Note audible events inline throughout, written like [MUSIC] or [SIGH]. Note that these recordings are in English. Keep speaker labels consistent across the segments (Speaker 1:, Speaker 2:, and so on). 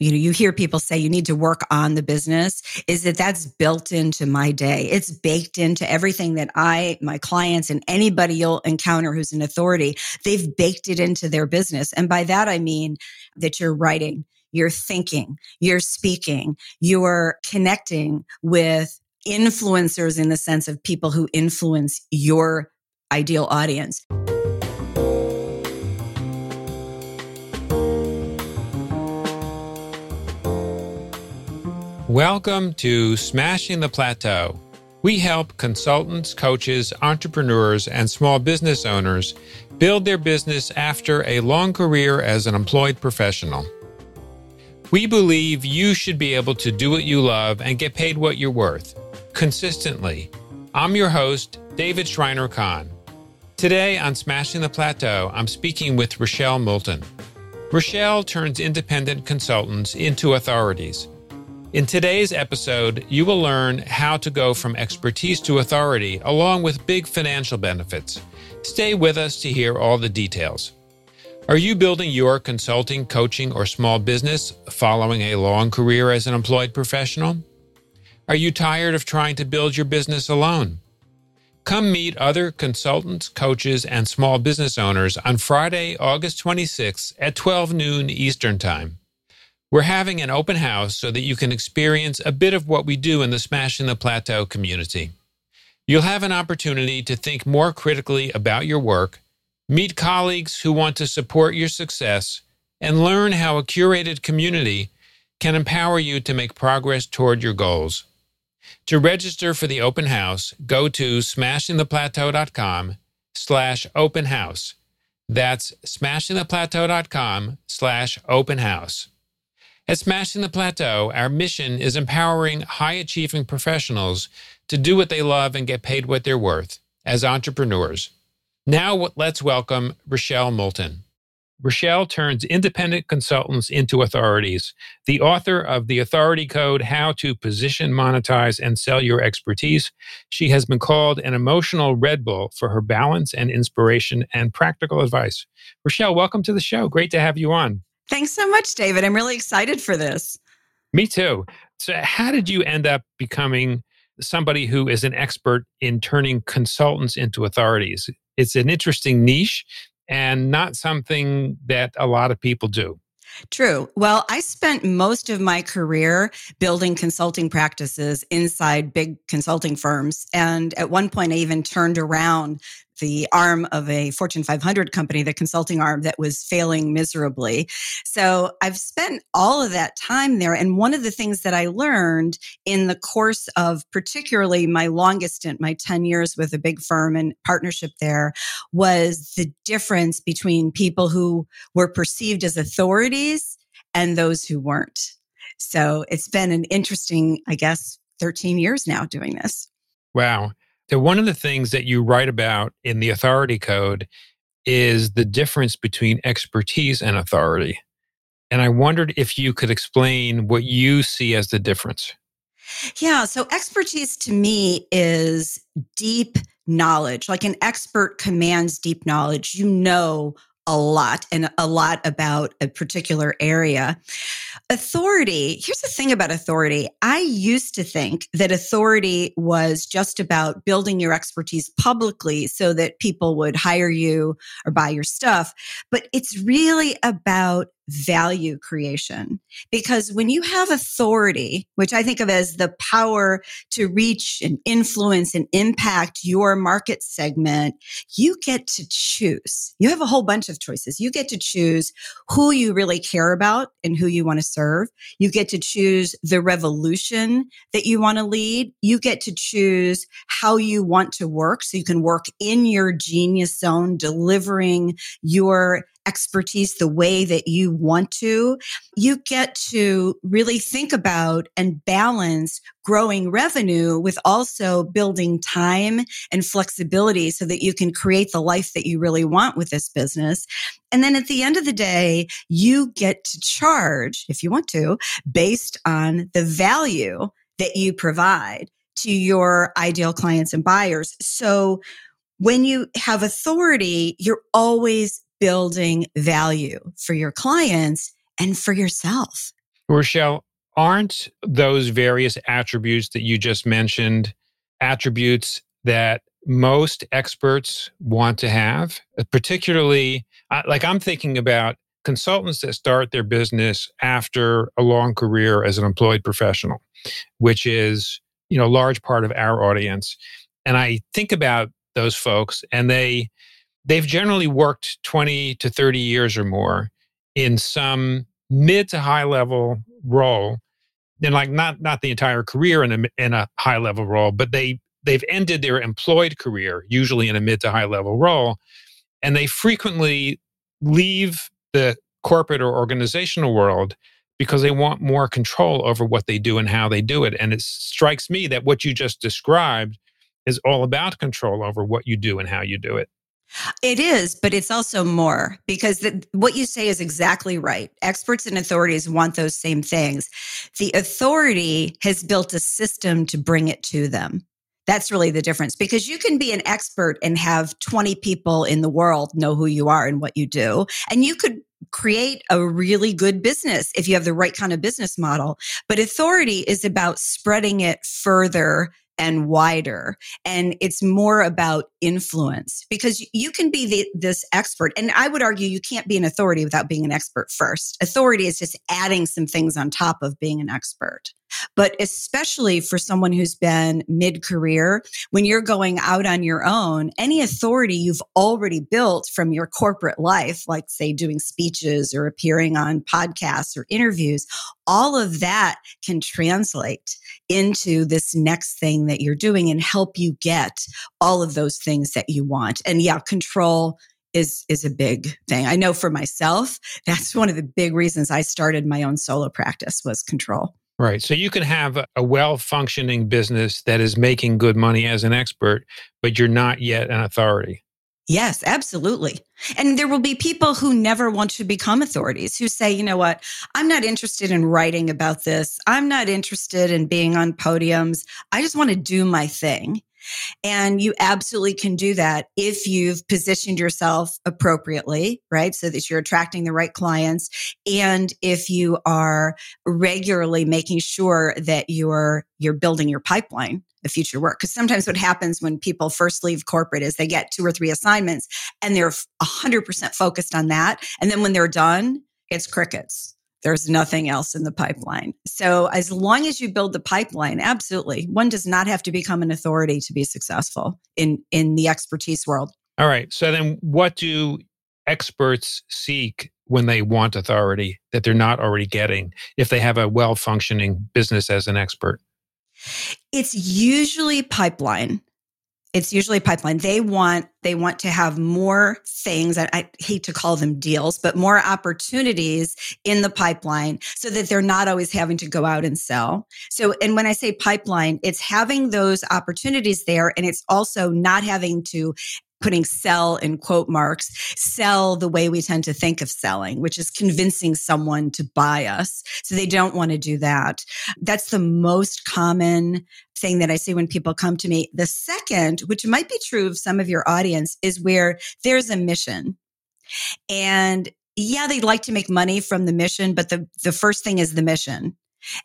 Speaker 1: you know you hear people say you need to work on the business is that that's built into my day. It's baked into everything that i my clients and anybody you'll encounter who's an authority they've baked it into their business. And by that i mean that you're writing you're thinking you're speaking you're connecting with influencers in the sense of people who influence your ideal audience
Speaker 2: Welcome to Smashing the Plateau. We help consultants, coaches, entrepreneurs, and small business owners build their business after a long career as an employed professional. We believe you should be able to do what you love and get paid what you're worth consistently. I'm your host, David Shriner Cahn. Today on Smashing the Plateau, I'm speaking with Rochelle Moulton. Rochelle turns independent consultants into authorities in today's episode, you will learn how to go from expertise to authority, along with big financial benefits. Stay with us to hear all the details. Are you building your consulting, coaching, or small business following a long career as an employed professional? Are you tired of trying to build your business alone? Come meet other consultants, coaches, and small business owners on Friday, August 26th at 12 noon Eastern Time. We're having an open house so that you can experience a bit of what we do in the Smashing the Plateau community. You'll have an opportunity to think more critically about your work, meet colleagues who want to support your success, and learn how a curated community can empower you to make progress toward your goals. To register for the open house, go to smashingtheplateau.com slash open house. That's smashingtheplateau.com slash open house. At Smashing the Plateau, our mission is empowering high achieving professionals to do what they love and get paid what they're worth as entrepreneurs. Now, let's welcome Rochelle Moulton. Rochelle turns independent consultants into authorities, the author of The Authority Code How to Position, Monetize, and Sell Your Expertise. She has been called an emotional Red Bull for her balance and inspiration and practical advice. Rochelle, welcome to the show. Great to have you on.
Speaker 1: Thanks so much, David. I'm really excited for this.
Speaker 2: Me too. So, how did you end up becoming somebody who is an expert in turning consultants into authorities? It's an interesting niche and not something that a lot of people do.
Speaker 1: True. Well, I spent most of my career building consulting practices inside big consulting firms. And at one point, I even turned around the arm of a Fortune 500 company, the consulting arm that was failing miserably. So I've spent all of that time there. And one of the things that I learned in the course of particularly my longest stint, my 10 years with a big firm and partnership there, was the difference between people who were perceived as authorities and those who weren't. So it's been an interesting, I guess, 13 years now doing this.
Speaker 2: Wow. So, one of the things that you write about in the authority code is the difference between expertise and authority. And I wondered if you could explain what you see as the difference.
Speaker 1: Yeah. So, expertise to me is deep knowledge. Like an expert commands deep knowledge. You know a lot and a lot about a particular area. Authority, here's the thing about authority. I used to think that authority was just about building your expertise publicly so that people would hire you or buy your stuff, but it's really about value creation. Because when you have authority, which I think of as the power to reach and influence and impact your market segment, you get to choose. You have a whole bunch of choices. You get to choose who you really care about and who you want to serve. You get to choose the revolution that you want to lead. You get to choose how you want to work so you can work in your genius zone, delivering your expertise the way that you want to, you get to really think about and balance growing revenue with also building time and flexibility so that you can create the life that you really want with this business. And then at the end of the day, you get to charge, if you want to, based on the value that you provide to your ideal clients and buyers. So when you have authority, you're always building value for your clients and for yourself.
Speaker 2: Rochelle, aren't those various attributes that you just mentioned attributes that most experts want to have, uh, particularly like I'm thinking about consultants that start their business after a long career as an employed professional, which is, you know, a large part of our audience. And I think about those folks and they they've generally worked 20 to 30 years or more in some mid to high level role. And like not not the entire career in a in a high level role but they they've ended their employed career usually in a mid to high level role and they frequently leave the corporate or organizational world because they want more control over what they do and how they do it. And it strikes me that what you just described is all about control over what you do and how you do it
Speaker 1: it is, but it's also more because the, what you say is exactly right. Experts and authorities want those same things. The authority has built a system to bring it to them. That's really the difference because you can be an expert and have 20 people in the world know who you are and what you do. And you could create a really good business if you have the right kind of business model. But authority is about spreading it further and wider. And it's more about influence because you can be the, this expert. And I would argue you can't be an authority without being an expert first. Authority is just adding some things on top of being an expert. But especially for someone who's been mid career, when you're going out on your own, any authority you've already built from your corporate life, like say doing speeches or appearing on podcasts or interviews, all of that can translate into this next thing that you're doing and help you get all of those things that you want. And yeah, control is is a big thing. I know for myself, [LAUGHS] that's one of the big reasons I started my own solo practice was control.
Speaker 2: Right. So you can have a well functioning business that is making good money as an expert, but you're not yet an authority.
Speaker 1: Yes, absolutely. And there will be people who never want to become authorities who say, you know what, I'm not interested in writing about this. I'm not interested in being on podiums. I just want to do my thing. And you absolutely can do that if you've positioned yourself appropriately, right? So that you're attracting the right clients. And if you are regularly making sure that you're, you're building your pipeline of future work. Because sometimes what happens when people first leave corporate is they get two or three assignments and they're 100% focused on that. And then when they're done, it's crickets there's nothing else in the pipeline. So as long as you build the pipeline, absolutely. One does not have to become an authority to be successful in in the expertise world.
Speaker 2: All right. So then what do experts seek when they want authority that they're not already getting if they have a well-functioning business as an expert?
Speaker 1: It's usually pipeline it's usually pipeline they want they want to have more things I, hate to call them deals but more opportunities in the pipeline so that they're not always having to go out and sell so and when i say pipeline it's having those opportunities there and it's also not having to putting sell in quote marks, sell the way we tend to think of selling, which is convincing someone to buy us. So they don't want to do that. That's the most common thing that I see when people come to me. The second, which might be true of some of your audience, is where there's a mission. And yeah, they'd like to make money from the mission, but the, the first thing is the mission.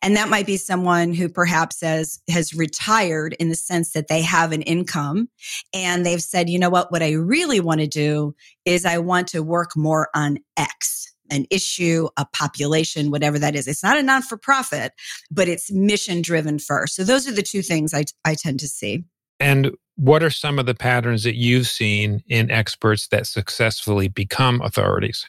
Speaker 1: And that might be someone who perhaps has, has retired in the sense that they have an income and they've said, you know what, what I really want to do is I want to work more on X, an issue, a population, whatever that is. It's not a non for profit, but it's mission driven first. So those are the two things I, I tend to see.
Speaker 2: And what are some of the patterns that you've seen in experts that successfully become authorities?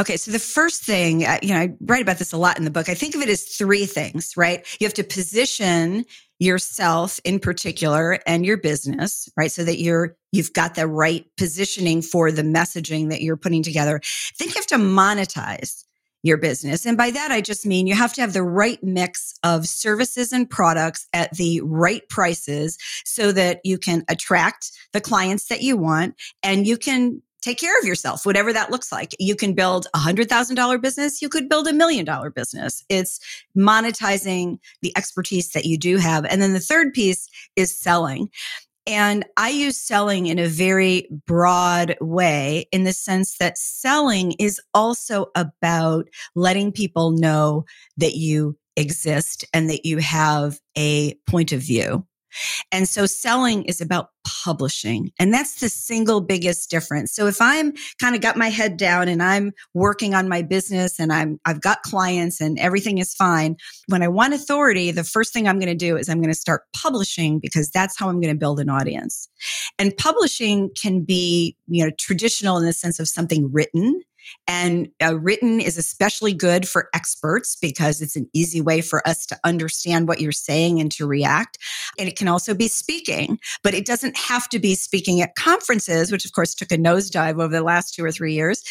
Speaker 1: Okay, so the first thing, uh, you know, I write about this a lot in the book. I think of it as three things, right? You have to position yourself in particular and your business, right? So that you're you've got the right positioning for the messaging that you're putting together. Then you have to monetize your business. And by that, I just mean you have to have the right mix of services and products at the right prices so that you can attract the clients that you want and you can take care of yourself, whatever that looks like. You can build a hundred thousand dollar business. You could build a million dollar business. It's monetizing the expertise that you do have. And then the third piece is selling. And I use selling in a very broad way in the sense that selling is also about letting people know that you exist and that you have a point of view. And so selling is about publishing. And that's the single biggest difference. So if I'm kind of got my head down and I'm working on my business and I'm, I've got clients and everything is fine. When I want authority, the first thing I'm going to do is I'm going to start publishing because that's how I'm going to build an audience. And publishing can be, you know, traditional in the sense of something written. And uh, written is especially good for experts because it's an easy way for us to understand what you're saying and to react. And it can also be speaking, but it doesn't have to be speaking at conferences, which of course took a nosedive over the last two or three years.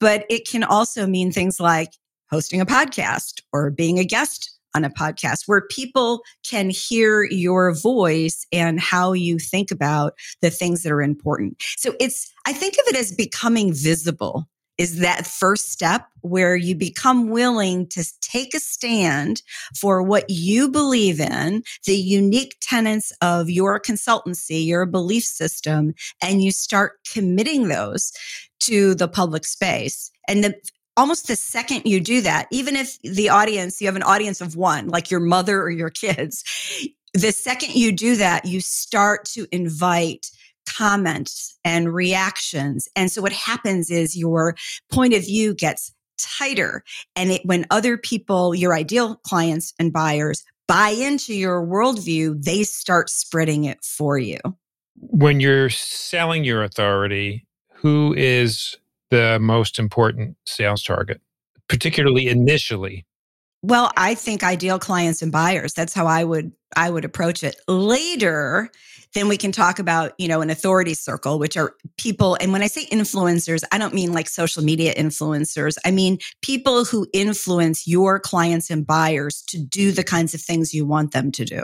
Speaker 1: But it can also mean things like hosting a podcast or being a guest on a podcast where people can hear your voice and how you think about the things that are important. So it's, I think of it as becoming visible is that first step where you become willing to take a stand for what you believe in, the unique tenets of your consultancy, your belief system, and you start committing those to the public space. And the, almost the second you do that, even if the audience, you have an audience of one, like your mother or your kids, the second you do that, you start to invite comments and reactions. And so what happens is your point of view gets tighter. And it, when other people, your ideal clients and buyers buy into your worldview, they start spreading it for you.
Speaker 2: When you're selling your authority, who is the most important sales target, particularly initially?
Speaker 1: Well, I think ideal clients and buyers. That's how I would I would approach it. Later, then we can talk about, you know, an authority circle, which are people. And when I say influencers, I don't mean like social media influencers. I mean people who influence your clients and buyers to do the kinds of things you want them to do.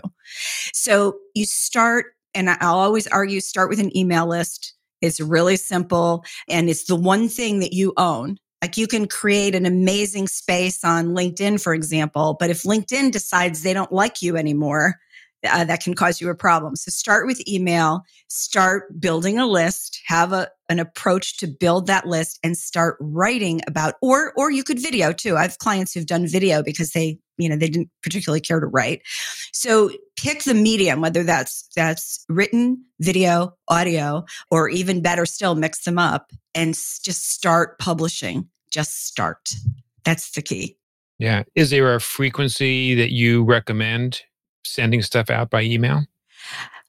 Speaker 1: So you start, and I'll always argue, start with an email list. It's really simple and it's the one thing that you own. Like you can create an amazing space on LinkedIn, for example, but if LinkedIn decides they don't like you anymore, uh, that can cause you a problem. So start with email, start building a list, have a, an approach to build that list and start writing about, or, or you could video too. I have clients who've done video because they, you know, they didn't particularly care to write. So pick the medium, whether that's, that's written, video, audio, or even better still, mix them up and just start publishing. Just start. That's the key.
Speaker 2: Yeah. Is there a frequency that you recommend sending stuff out by email?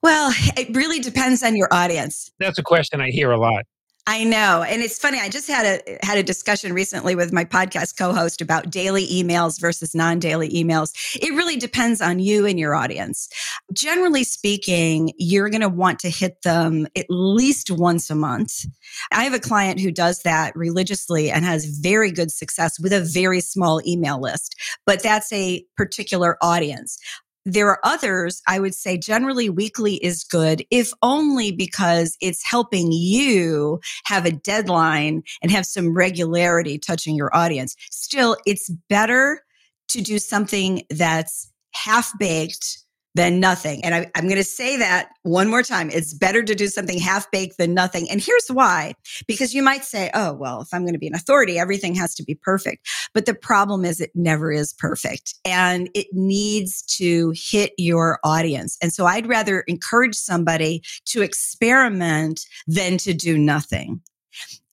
Speaker 1: Well, [LAUGHS] it really depends on your audience.
Speaker 2: That's a question I hear a lot.
Speaker 1: I know. And it's funny. I just had a had a discussion recently with my podcast co-host about daily emails versus non-daily emails. It really depends on you and your audience. Generally speaking, you're going to want to hit them at least once a month. I have a client who does that religiously and has very good success with a very small email list, but that's a particular audience. There are others, I would say generally weekly is good, if only because it's helping you have a deadline and have some regularity touching your audience. Still, it's better to do something that's half baked than nothing. And I, am going to say that one more time. It's better to do something half baked than nothing. And here's why. Because you might say, oh, well, if I'm going to be an authority, everything has to be perfect. But the problem is it never is perfect and it needs to hit your audience. And so I'd rather encourage somebody to experiment than to do nothing.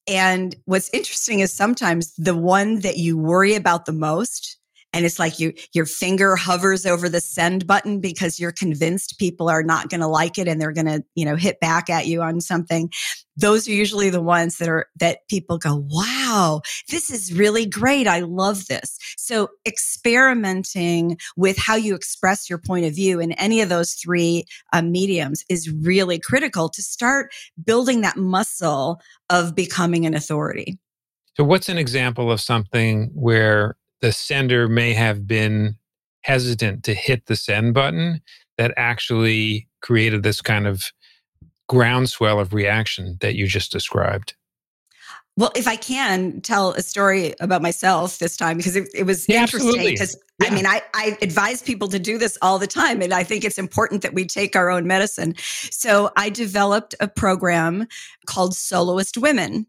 Speaker 1: And what's interesting is sometimes the one that you worry about the most and it's like you your finger hovers over the send button because you're convinced people are not going to like it and they're going to you know hit back at you on something. Those are usually the ones that are that people go wow this is really great. I love this. So experimenting with how you express your point of view in any of those three uh, mediums is really critical to start building that muscle of becoming an authority.
Speaker 2: So what's an example of something where the sender may have been hesitant to hit the send button that actually created this kind of groundswell of reaction that you just described?
Speaker 1: Well, if I can tell a story about myself this time, because it, it was
Speaker 2: yeah,
Speaker 1: interesting.
Speaker 2: Because
Speaker 1: yeah. I mean, I, I advise people to do this all the time. And I think it's important that we take our own medicine. So I developed a program called Soloist Women.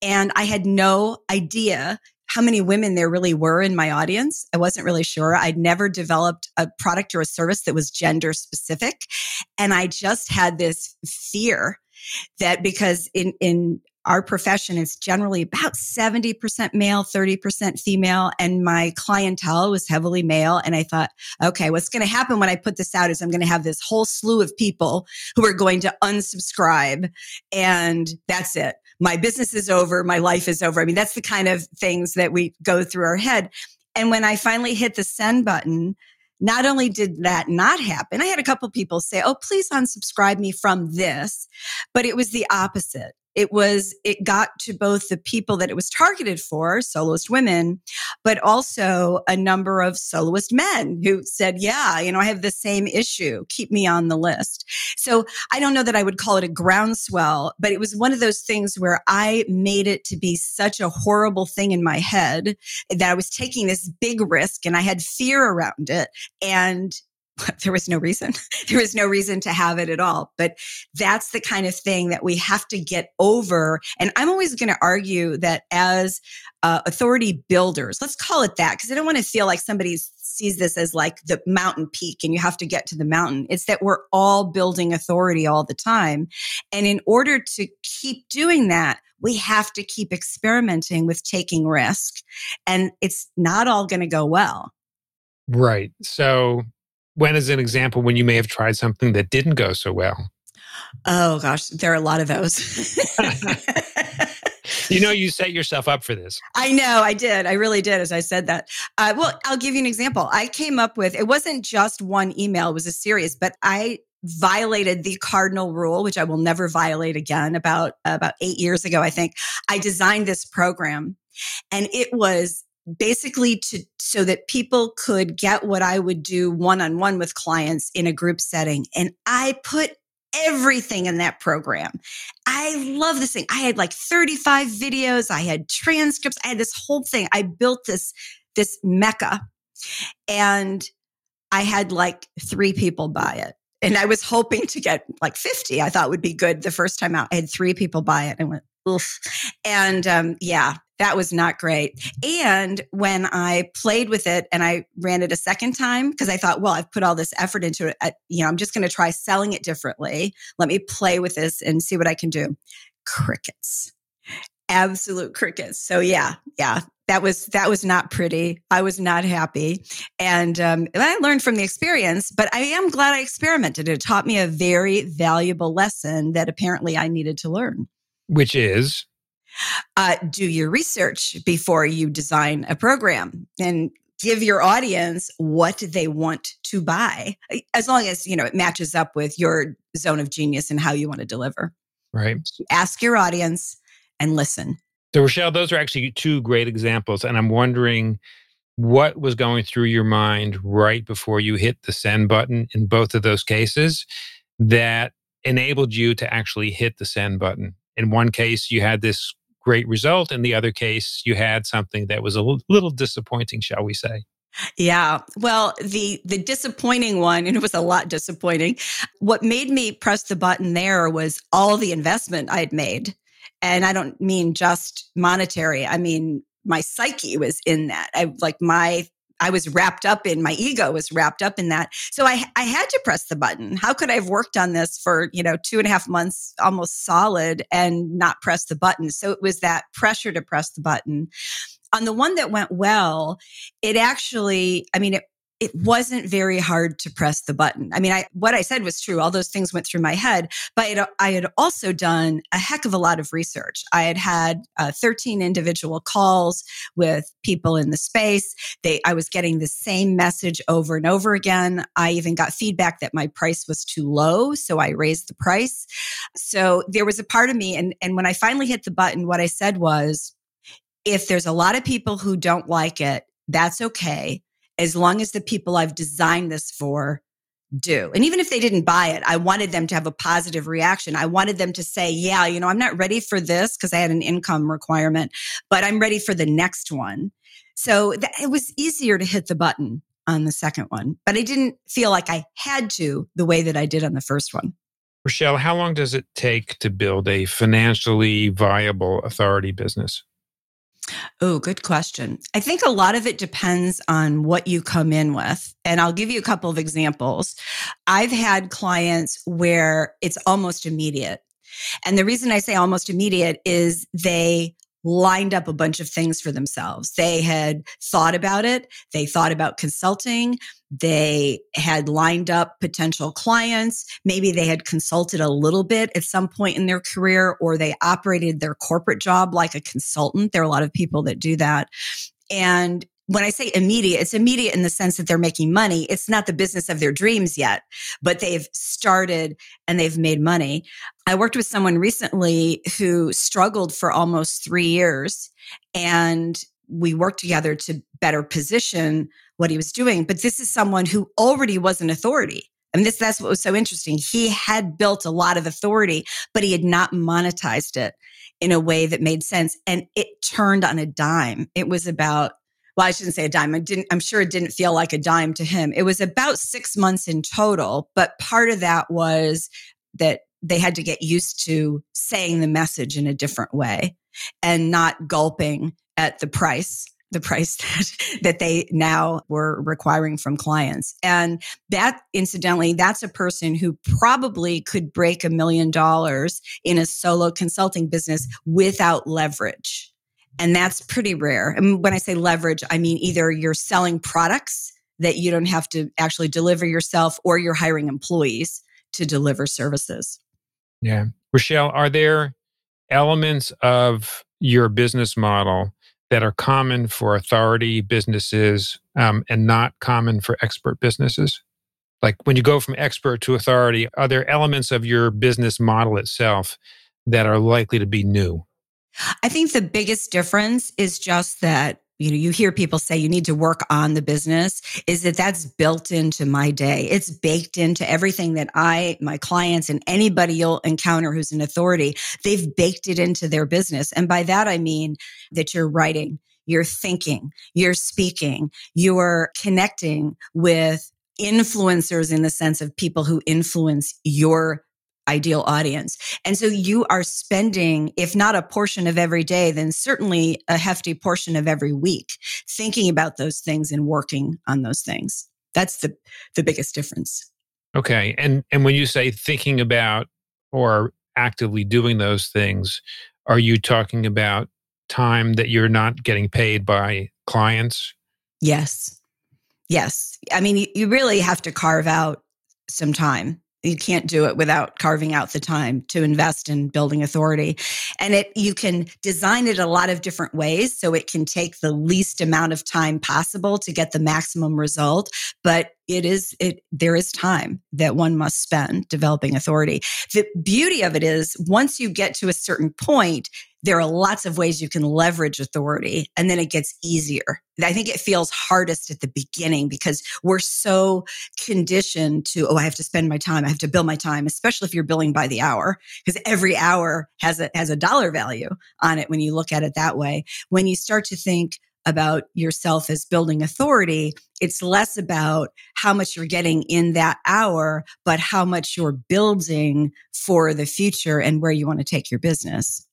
Speaker 1: And I had no idea how many women there really were in my audience. I wasn't really sure. I'd never developed a product or a service that was gender specific. And I just had this fear that because in, in our profession is generally about 70% male, 30% female. And my clientele was heavily male. And I thought, okay, what's going to happen when I put this out is I'm going to have this whole slew of people who are going to unsubscribe. And that's it. My business is over. My life is over. I mean, that's the kind of things that we go through our head. And when I finally hit the send button, not only did that not happen, I had a couple people say, Oh, please unsubscribe me from this, but it was the opposite it was it got to both the people that it was targeted for soloist women but also a number of soloist men who said yeah you know i have the same issue. Keep me on the list. So i don't know that i would call it a groundswell but it was one of those things where i made it to be such a horrible thing in my head that i was taking this big risk and i had fear around it. And [LAUGHS] there was no reason. [LAUGHS] there was no reason to have it at all. But that's the kind of thing that we have to get over. And I'm always going to argue that as uh, authority builders, let's call it that, because I don't want to feel like somebody sees this as like the mountain peak and you have to get to the mountain. It's that we're all building authority all the time. And in order to keep doing that, we have to keep experimenting with taking risk. And it's not all going to go well.
Speaker 2: Right. So when is an example when you may have tried something that didn't go so well?
Speaker 1: Oh gosh, there are a lot of those. [LAUGHS]
Speaker 2: you know, [LAUGHS] you set yourself up for this.
Speaker 1: I know, I did. I really did as I said that. Uh, well, I'll give you an example. I came up with it wasn't just one email, it was a series, but I violated the cardinal rule which i will never violate again about about 8 years ago i think i designed this program and it was basically to so that people could get what I would do one on one with clients in a group setting. And I put everything in that program. I love this thing. I had like 35 videos, I had transcripts, I had this whole thing. I built this this mecca and I had like 3 people buy it. And I was hoping to get like 50. I thought would be good the first time out. I had 3 people buy it and went oof. And um, yeah, that was not great. And when I played with it and I ran it a second time, because I thought, well, I've put all this effort into it, I, you know, I'm just going to try selling it differently. Let me play with this and see what I can do. Crickets, absolute crickets. So yeah, yeah, that was that was not pretty. I was not happy, and um, I learned from the experience. But I am glad I experimented. It taught me a very valuable lesson that apparently I needed to learn.
Speaker 2: Which is
Speaker 1: uh, do your research before you design a program and give your audience what they want to buy as long as you know it matches up with your zone of genius and how you want to deliver.
Speaker 2: Right.
Speaker 1: Ask your audience and listen.
Speaker 2: So rochelle those are actually two great examples and i'm wondering what was going through your mind right before you hit the send button in both of those cases that enabled you to actually hit the send button. In one case you had this great result. In the other case, you had something that was a little disappointing, shall we say.
Speaker 1: Yeah. Well, the the disappointing one, and it was a lot disappointing. What made me press the button there was all the investment I'd made. And I don't mean just monetary. I mean my psyche was in that. I like my I was wrapped up in my ego was wrapped up in that. So I, I had to press the button. How could I have worked on this for, you know, two and a half months, almost solid and not press the button? So it was that pressure to press the button. On the one that went well, it actually, I mean, it it wasn't very hard to press the button. I mean, I, what I said was true. All those things went through my head, but I, I had also done a heck of a lot of research. I had had uh, 13 individual calls with people in the space. They, I was getting the same message over and over again. I even got feedback that my price was too low, so I raised the price. So there was a part of me, and, and when I finally hit the button, what I said was, if there's a lot of people who don't like it, that's okay as long as the people I've designed this for do. And even if they didn't buy it, I wanted them to have a positive reaction. I wanted them to say, yeah, you know, I'm not ready for this because I had an income requirement, but I'm ready for the next one. So it was easier to hit the button on the second one, but I didn't feel like I had to the way that I did on the first one.
Speaker 2: Rochelle, how long does it take to build a financially viable authority business?
Speaker 1: Oh, good question. I think a lot of it depends on what you come in with. And I'll give you a couple of examples. I've had clients where it's almost immediate. And the reason I say almost immediate is they lined up a bunch of things for themselves. They had thought about it. They thought about consulting. They had lined up potential clients. Maybe they had consulted a little bit at some point in their career, or they operated their corporate job like a consultant. There are a lot of people that do that. And when I say immediate, it's immediate in the sense that they're making money. It's not the business of their dreams yet, but they've started and they've made money. I worked with someone recently who struggled for almost three years and we worked together to better position what he was doing. But this is someone who already was an authority. And this, that's what was so interesting. He had built a lot of authority, but he had not monetized it in a way that made sense. And it turned on a dime. It was about well, I shouldn't say a dime. I didn't, I'm sure it didn't feel like a dime to him. It was about six months in total, but part of that was that they had to get used to saying the message in a different way and not gulping at the price the price [LAUGHS] that, that they now were requiring from clients. And that incidentally, that's a person who probably could break a million dollars in a solo consulting business without leverage. And that's pretty rare. And when I say leverage, I mean either you're selling products that you don't have to actually deliver yourself or you're hiring employees to deliver services.
Speaker 2: Yeah. Rochelle, are there elements of your business model that are common for authority businesses um, and not common for expert businesses? Like when you go from expert to authority, are there elements of your business model itself that are likely to be new?
Speaker 1: I think the biggest difference is just that you know you hear people say you need to work on the business is that that's built into my day. It's baked into everything that i my clients and anybody you'll encounter who's an authority they've baked it into their business. And by that i mean that you're writing you're thinking you're speaking you're connecting with influencers in the sense of people who influence your ideal audience. And so you are spending, if not a portion of every day, then certainly a hefty portion of every week thinking about those things and working on those things. That's the, the biggest difference.
Speaker 2: Okay. And and when you say thinking about or actively doing those things, are you talking about time that you're not getting paid by clients?
Speaker 1: Yes. Yes. I mean, you, you really have to carve out some time you can't do it without carving out the time to invest in building authority. And it you can design it a lot of different ways so it can take the least amount of time possible to get the maximum result but it is it there is time that one must spend developing authority. The beauty of it is once you get to a certain point there are lots of ways you can leverage authority and then it gets easier. I think it feels hardest at the beginning because we're so conditioned to, oh, I have to spend my time. I have to bill my time, especially if you're billing by the hour because every hour has a, has a dollar value on it when you look at it that way. When you start to think, about yourself as building authority. It's less about how much you're getting in that hour, but how much you're building for the future and where you want to take your business.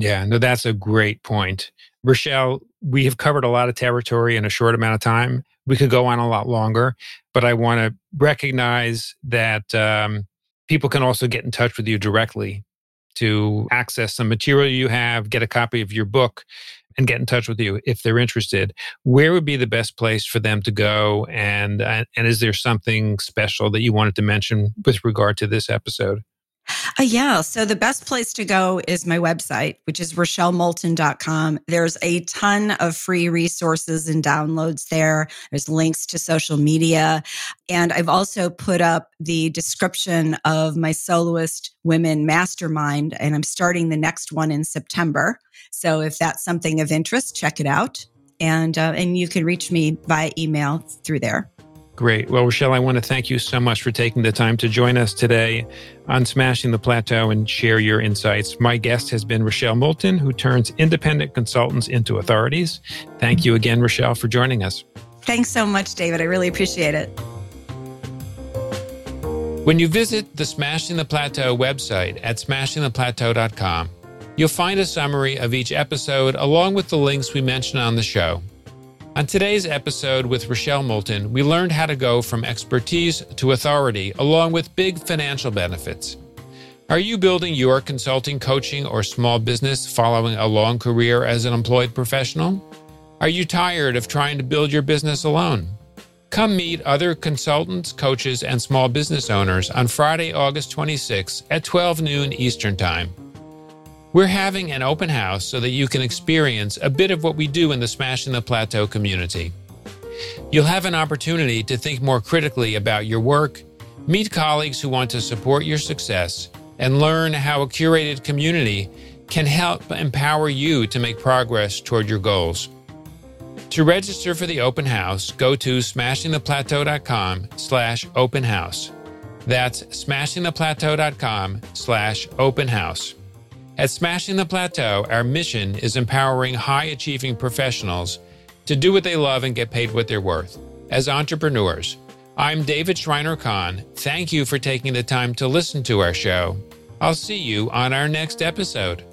Speaker 2: Yeah, no, that's a great point. Rochelle, we have covered a lot of territory in a short amount of time. We could go on a lot longer, but I want to recognize that um, people can also get in touch with you directly to access some material you have, get a copy of your book, and get in touch with you if they're interested. Where would be the best place for them to go? And uh, and is there something special that you wanted to mention with regard to this episode?
Speaker 1: Uh, yeah. So the best place to go is my website, which is rochellemoulton.com. There's a ton of free resources and downloads there. There's links to social media. And I've also put up the description of my soloist women mastermind, and I'm starting the next one in September. So if that's something of interest, check it out. And, uh, and you can reach me by email through there.
Speaker 2: Great. Well, Rochelle, I want to thank you so much for taking the time to join us today on Smashing the Plateau and share your insights. My guest has been Rochelle Moulton, who turns independent consultants into authorities. Thank you again, Rochelle, for joining us.
Speaker 1: Thanks so much, David. I really appreciate it.
Speaker 2: When you visit the Smashing the Plateau website at smashingtheplateau.com, you'll find a summary of each episode along with the links we mention on the show. On today's episode with Rochelle Moulton, we learned how to go from expertise to authority, along with big financial benefits. Are you building your consulting, coaching, or small business following a long career as an employed professional? Are you tired of trying to build your business alone? Come meet other consultants, coaches, and small business owners on Friday, August 26 at 12 noon Eastern Time. We're having an open house so that you can experience a bit of what we do in the Smashing the Plateau community. You'll have an opportunity to think more critically about your work, meet colleagues who want to support your success, and learn how a curated community can help empower you to make progress toward your goals. To register for the open house, go to smashingtheplateau.com slash open house. That's smashingtheplateau.com slash open house. At Smashing the Plateau, our mission is empowering high achieving professionals to do what they love and get paid what they're worth. As entrepreneurs, I'm David Shriner Cahn. Thank you for taking the time to listen to our show. I'll see you on our next episode.